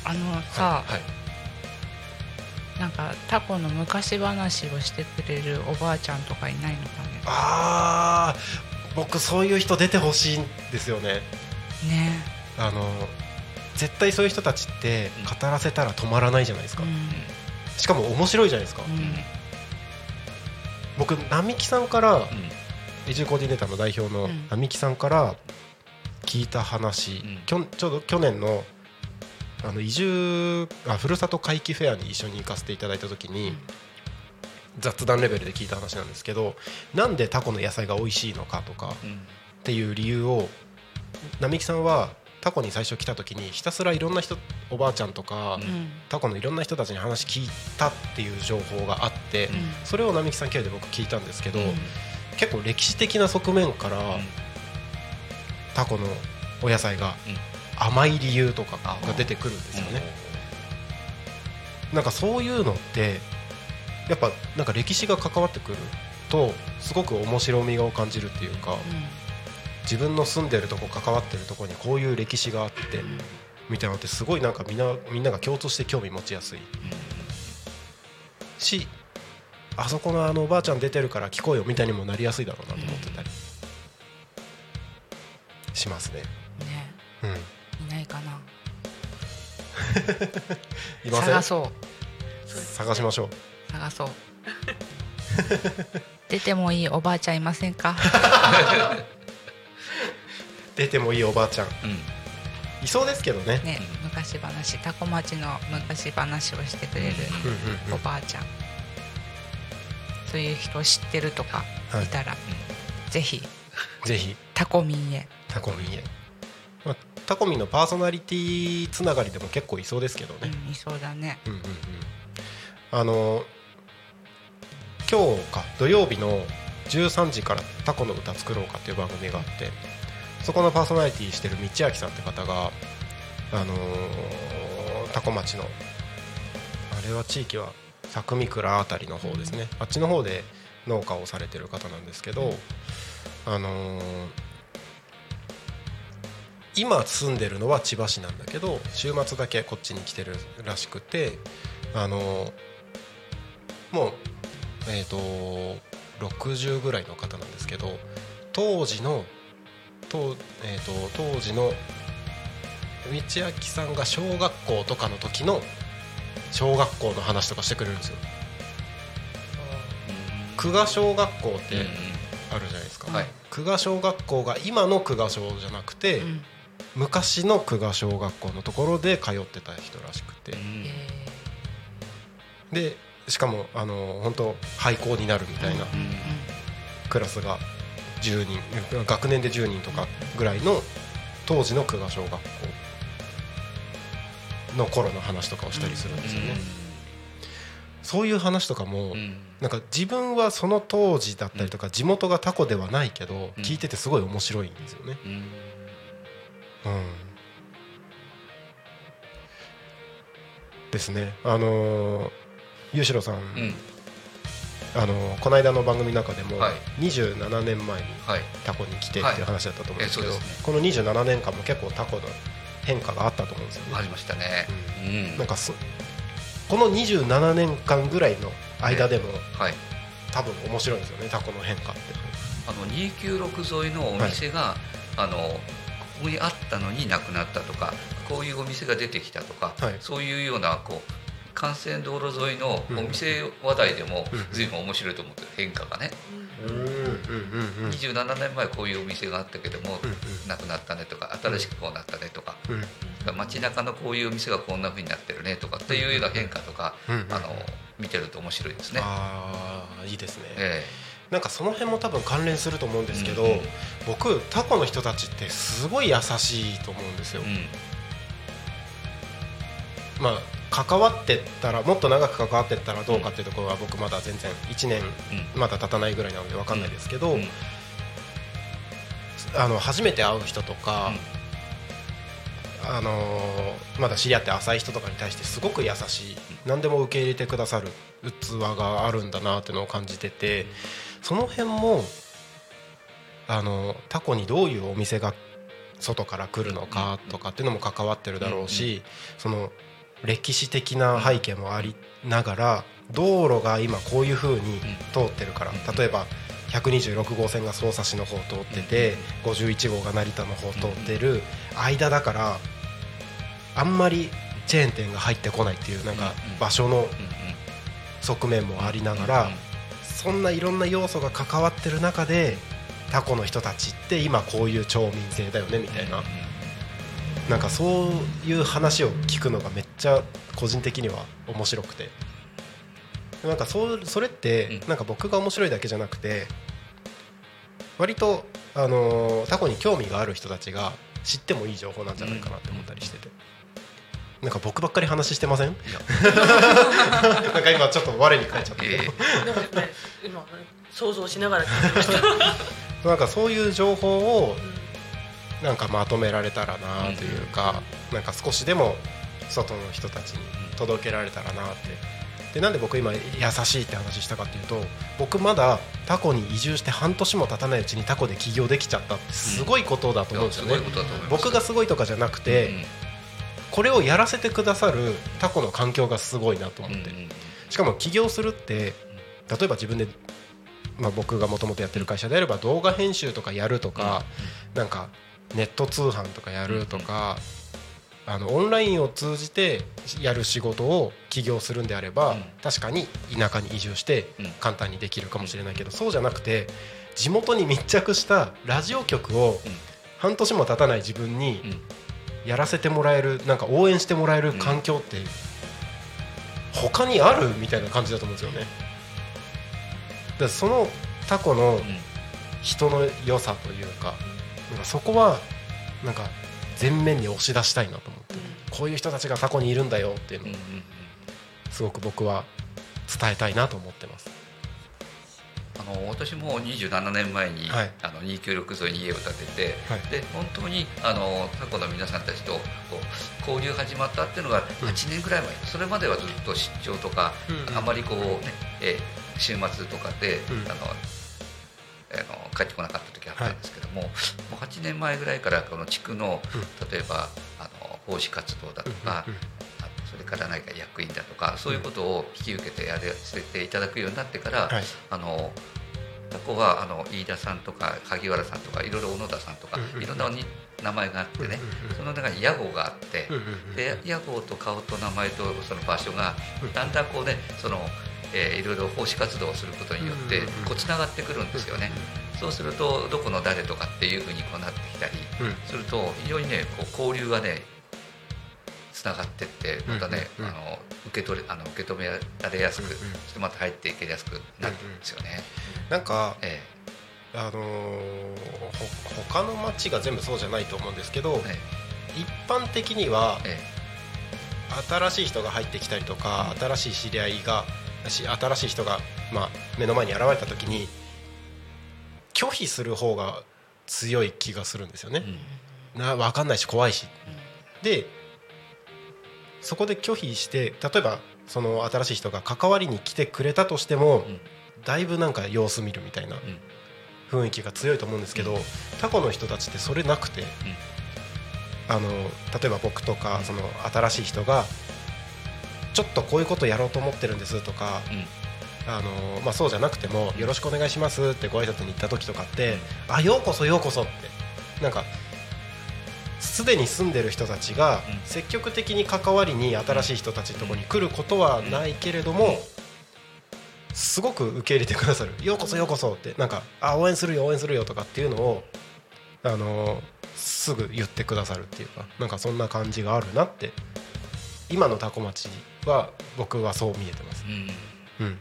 あのさ、はい。なんかタコの昔話をしてくれるおばあちゃんとかいないのかね？あー僕そういう人出てほしいんですよね。ねあの絶対そういう人たちって語らせたら止まらないじゃないですか、うん。しかも面白いじゃないですか、うん。僕並木さんから、移住コーディネーターの代表のうん。並木さんから聞いた話、ん。きょんちょうど去年のあの移住あふるさと回帰フェアに一緒に行かせていただいた時に、雑談レベルで聞いた話なんですけどなんでタコの野菜が美味しいのかとかっていう理由を並木さんはタコに最初来た時にひたすらいろんな人おばあちゃんとか、うん。タコのいろんな人たちに話聞いたっていう情報があって、ん。それを並木さん経由で僕聞いたんですけど、うん。結構歴史的な側面から、タコのお野菜が甘い理由とかが出てくるんですよね。なんかそういうのってやっぱなんか歴史が関わってくるとすごく面白みを感じるっていうか自分の住んでるとこ関わってるとこにこういう歴史があってみたいなのってすごいなんかみんなみんなが共通して興味持ちやすい。しあそこのあのおばあちゃん出てるから聞こうよみたいにもなりやすいだろうなと思ってたりしますね。ね。うん、いないかな。いません？探そう。探しましょう。探そう。出てもいいおばあちゃんいませんか？出てもいいおばあちゃん。いそうですけどね。ね昔話タコ町の昔話をしてくれるおばあちゃん。そういう人を知ってるとかはい。いたら、ぜひ。ぜひ。タコミンへ。タコミンへ、まあ、タコミンのパーソナリティつながりでも結構いそうですけどね、うんいそうだね。うんうんうん。あの今日か土曜日の13時から「タコの歌作ろうか」っていう番組があってそこのパーソナリティしてる道明さんって方があのー多古町のあれは地域は佐久見倉あたりの方ですね、あっちの方で農家をされてる方なんですけど、あのー今住んでるのは千葉市なんだけど週末だけこっちに来てるらしくてあのーもうえっ、と60ぐらいの方なんですけど当時のと,、えー、と当時の道明さんが小学校とかの時の小学校の話とかしてくれるんですよ。久我小学校ってあるじゃないですか、はい。久我小学校が今の久我小じゃなくて、うん。昔の久我小学校のところで通ってた人らしくて、でしかもあの本当廃校になるみたいなクラスが10人学年で10人とかぐらいの当時の久我小学校の頃の話とかをしたりするんですよね、そういう話とかも、なんか自分はその当時だったりとか地元がタコではないけどうん。聞いててすごい面白いんですよね。うん。ですね。あのー、ゆうしろさんあのーこの間の番組の中でもはい。27年前にはい。タコに来てっていう話だったと思うんですけど、この27年間も結構タコの変化があったと思うんですよね。ありましたね。うん。なんかそこの27年間ぐらいの間でも、はい。多分面白いんですよねタコの変化って。あの296沿いのお店が、あのここにあったのになくなったとかこういうお店が出てきたとか、はい。そういうようなこう幹線道路沿いのお店話題でもうん随分面白いと思ってる変化がね、うんうんうんうん27年前こういうお店があったけども、うんなくなったねとか新しくこうなったねとか、うん。街中のこういうお店がこんな風になってるねとかっていうような変化とか、あの見てると面白いですね。ああいいですね、えなんかその辺も多分関連すると思うんですけど、うんうん僕タコの人たちってすごい優しいと思うんですよ、えうん。まあ関わってったらもっと長く関わってったらどうかっていうところは僕まだ全然1年まだ経たないぐらいなので分かんないですけど、うん。あの初めて会う人とか、あのーまだ知り合って浅い人とかに対してすごく優しい何でも受け入れてくださる器があるんだなっていうのを感じててその辺もあのタコにどういうお店が外から来るのかとかっていうのも関わってるだろうしその歴史的な背景もありながら道路が今こういう風に通ってるから。例えば126号線が匝瑳市の方通ってて51号が成田の方通ってる間だからあんまりチェーン店が入ってこないっていうなんか場所の側面もありながらそんないろんな要素が関わってる中でタコの人たちって今こういう町民性だよねみたいななんかそういう話を聞くのがめっちゃ個人的には面白くて。なんかそうそれってうん。なんか僕が面白いだけじゃなくて割とあのータコに興味がある人たちが知ってもいい情報なんじゃないかなって思ったりしてて。なんか僕ばっかり話してません？なんか今ちょっと我に返っちゃったけど、えなんかね今想像しながら聞いてました。なんかそういう情報をなんかまとめられたらなというか、なんか少しでも外の人たちに届けられたらなって。でなんで僕今優しいって話したかっていうと僕まだタコに移住して半年も経たないうちにタコで起業できちゃったってすごいことだと思うんですよね、いやすごいことだと思います。僕がすごいとかじゃなくて、これをやらせてくださるタコの環境がすごいなと思って、しかも起業するって例えば自分で、まあ、僕がもともとやってる会社であれば動画編集とかやるとか、なんかネット通販とかやるとか、あのオンラインを通じてやる仕事を起業するんであれば、うん。確かに田舎に移住してうん。簡単にできるかもしれないけど、そうじゃなくて地元に密着したラジオ局をうん。半年も経たない自分にやらせてもらえるなんか応援してもらえる環境って他にあるみたいな感じだと思うんですよね。だそのタコの人の良さというかなんかそこはなんか前面に押し出したいなと思って。こういう人たちがタコにいるんだよっていうのをすごく僕は伝えたいなと思ってます。あの私も27年前に、はい。あの296沿いに家を建てて、はい。で本当にあのタコの皆さんたちとこう交流始まったっていうのがうん。8年ぐらい前、それまではずっと出張とか、うん。あまりこうね、えー週末とかで、うん。あのあの帰ってこなかった時あったんですけども,、もう8年前ぐらいからこの地区の、例えばあの奉仕活動だとか、うんうんそれから何か役員だとかそういうことを引き受けてやらせていただくようになってから、はい。あのタコはあの飯田さんとか萩原さんとかいろいろ小野田さんとか、いろんなに名前があってね、その中に屋号があって、で屋号と顔と名前とその場所がうん。だんだんこうねその、えーいろいろ奉仕活動をすることによってうんうんうん。こうつながってくるんですよね。そうするとどこの誰とかっていうふうにこうなってきたりうん。すると非常にねこう交流がねつながってってまたね、うんうんあの受け取れあの受け止められやすく、うんうん。そしてまた入っていけやすくなるんですよね。なんかえあのーほ他の町が全部そうじゃないと思うんですけどえ一般的にはえ新しい人が入ってきたりとか新しい知り合いがし新しい人が、まあ、目の前に現れた時に拒否する方が強い気がするんですよね。え。うん。な分かんないし怖いし。でそこで拒否して例えばその新しい人が関わりに来てくれたとしても、うん。だいぶなんか様子見るみたいな雰囲気が強いと思うんですけど、タコの人たちってそれなくて、あの例えば僕とかその新しい人がちょっとこういうことやろうと思ってるんですとか、あのまあ、そうじゃなくてもよろしくお願いしますってご挨拶に行った時とかって、あようこそようこそって。なんかすでに住んでる人たちがうん。積極的に関わりに新しい人たちのところに来ることはないけれどもすごく受け入れてくださる。ようこそようこそって。なんかあ応援するよ応援するよとかっていうのをあのすぐ言ってくださるっていうかなんかそんな感じがあるなって今のタコ町は僕はそう見えてます。うん。うん、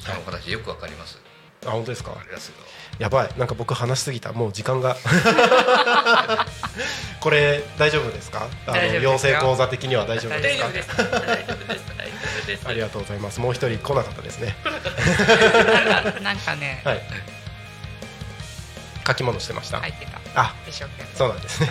そのお話よくわかります。あ本当ですか？やばい。なんか僕話しすぎた。もう時間が。これ大丈夫ですか？あの養成講座的には大丈夫大です。か。大丈夫です。大丈夫です。ありがとうございます。もう一人来なかったですね。なんかね、はい書き物してました、入ってたあ一生懸命そうなんですね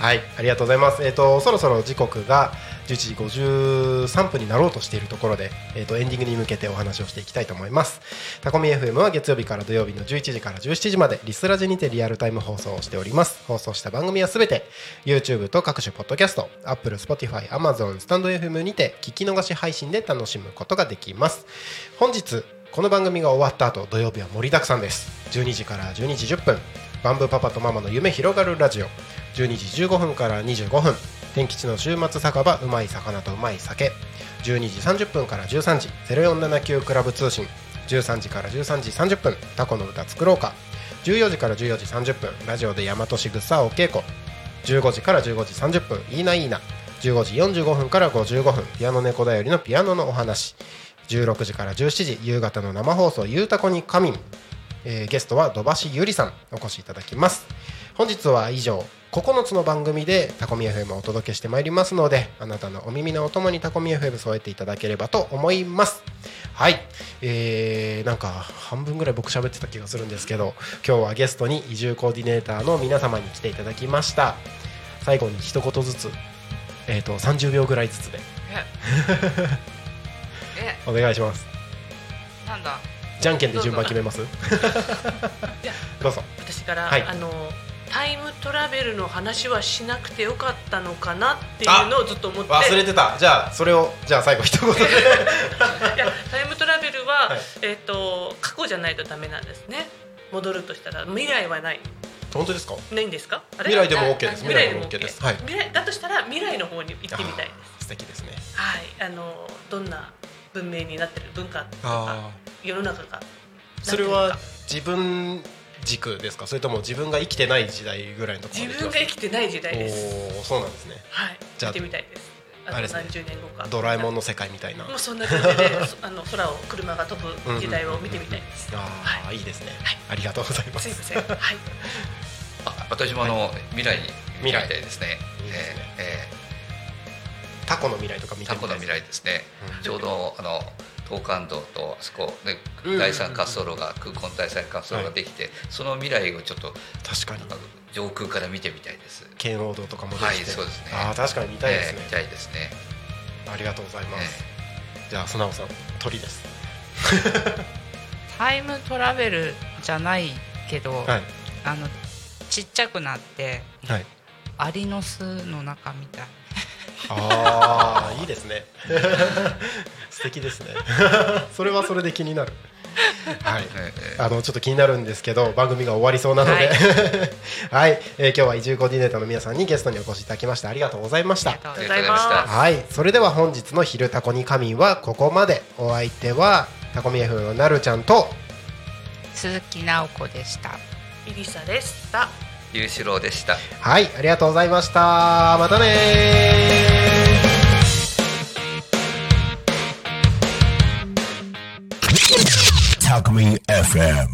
はい、ありがとうございます。えっ、とそろそろ時刻が11時53分になろうとしているところで、えっ、とエンディングに向けてお話をしていきたいと思います。タコミ FM は月曜日から土曜日の11時から17時までリスラジにてリアルタイム放送をしております。放送した番組はすべて YouTube と各種ポッドキャスト、Apple、Spotify、Amazon、スタンド FM にて聞き逃し配信で楽しむことができます。本日この番組が終わった後土曜日は盛りだくさんです。12時から12時10分。バンブーパパとママの夢広がるラジオ。12時15分から25分。天吉の週末酒場うまい魚とうまい酒。12時30分から13時。0479クラブ通信。13時から13時30分。タコの歌作ろうか。14時から14時30分。ラジオで大和しぐさお稽古15時から15時30分。いいないいな。15時45分から55分。ピアノ猫だよりのピアノのお話。16時から17時夕方の生放送ゆうたこに仮眠えーゲストは土橋ゆりさんお越しいただきます。本日は以上9つの番組でタコミ FM をお届けしてまいりますのであなたのお耳のお供にタコミ FM 添えていただければと思います。はい。えー、なんか半分ぐらい僕喋ってた気がするんですけど今日はゲストに移住コーディネーターの皆様に来ていただきました。最後に一言ずつえー、と30秒ぐらいずつで。お願いします。なんだ。じゃんけんで順番決めます？や どうぞ。私から、はい。あのタイムトラベルの話はしなくてよかったのかなっていうのをずっと思って。忘れてた。じゃあそれをじゃあ最後一言で。いやタイムトラベルは、はい。えっ、と過去じゃないとダメなんですね。戻るとしたら。未来はない。本当ですか？ないんですか？未来でも OK です。未来でも OK です。はい。未来だとしたら未来の方に行ってみたいです。素敵ですね。はい。あのどんな文明になってる文化とかあ世の中がそれは自分軸ですか？それとも自分が生きてない時代ぐらいのところ自分が生きてない時代です。おおそうなんですね。はい。じゃあ行ってみたいです。あとあれですね。何十年後か。ドラえもんの世界みたいな。もうそんな感じでそ あの空を車が飛ぶ時代を見てみたいです。ああ、はい。いいですね、はい。ありがとうございます。すいません。はい。あ私もあの、未来に未来。みたいですね。いいですね。えタコの未来とか見ータコのてみたい未来ですね。うん。ちょうどあの東関道とあそこねうん。第三滑走路が空港の第三滑走路ができて、その未来をちょっと確かに。上空から見てみたいです。圏央道とかもできて、はいそうですね。ああ確かに見たいですね。ええ、見たいですね。ありがとうございます、えじゃあ素直さん鳥です。タイムトラベルじゃないけど、はい。あのちっちゃくなってはい。アリの巣の中みたいああ いいですね。素敵ですね。それはそれで気になる。はい。ええあのちょっと気になるんですけど番組が終わりそうなので。はい、えー今日は移住コーディネーターの皆さんにゲストにお越しいただきましてありがとうございました。ありがとうありがとうございました。はい。それでは本日の「昼タコに仮眠」はここまで。お相手はタコミ F のなるちゃんと。鈴木直子でした。イリサでしたゆうしろうでした。はいありがとうございましたまたねー Talk Me FM.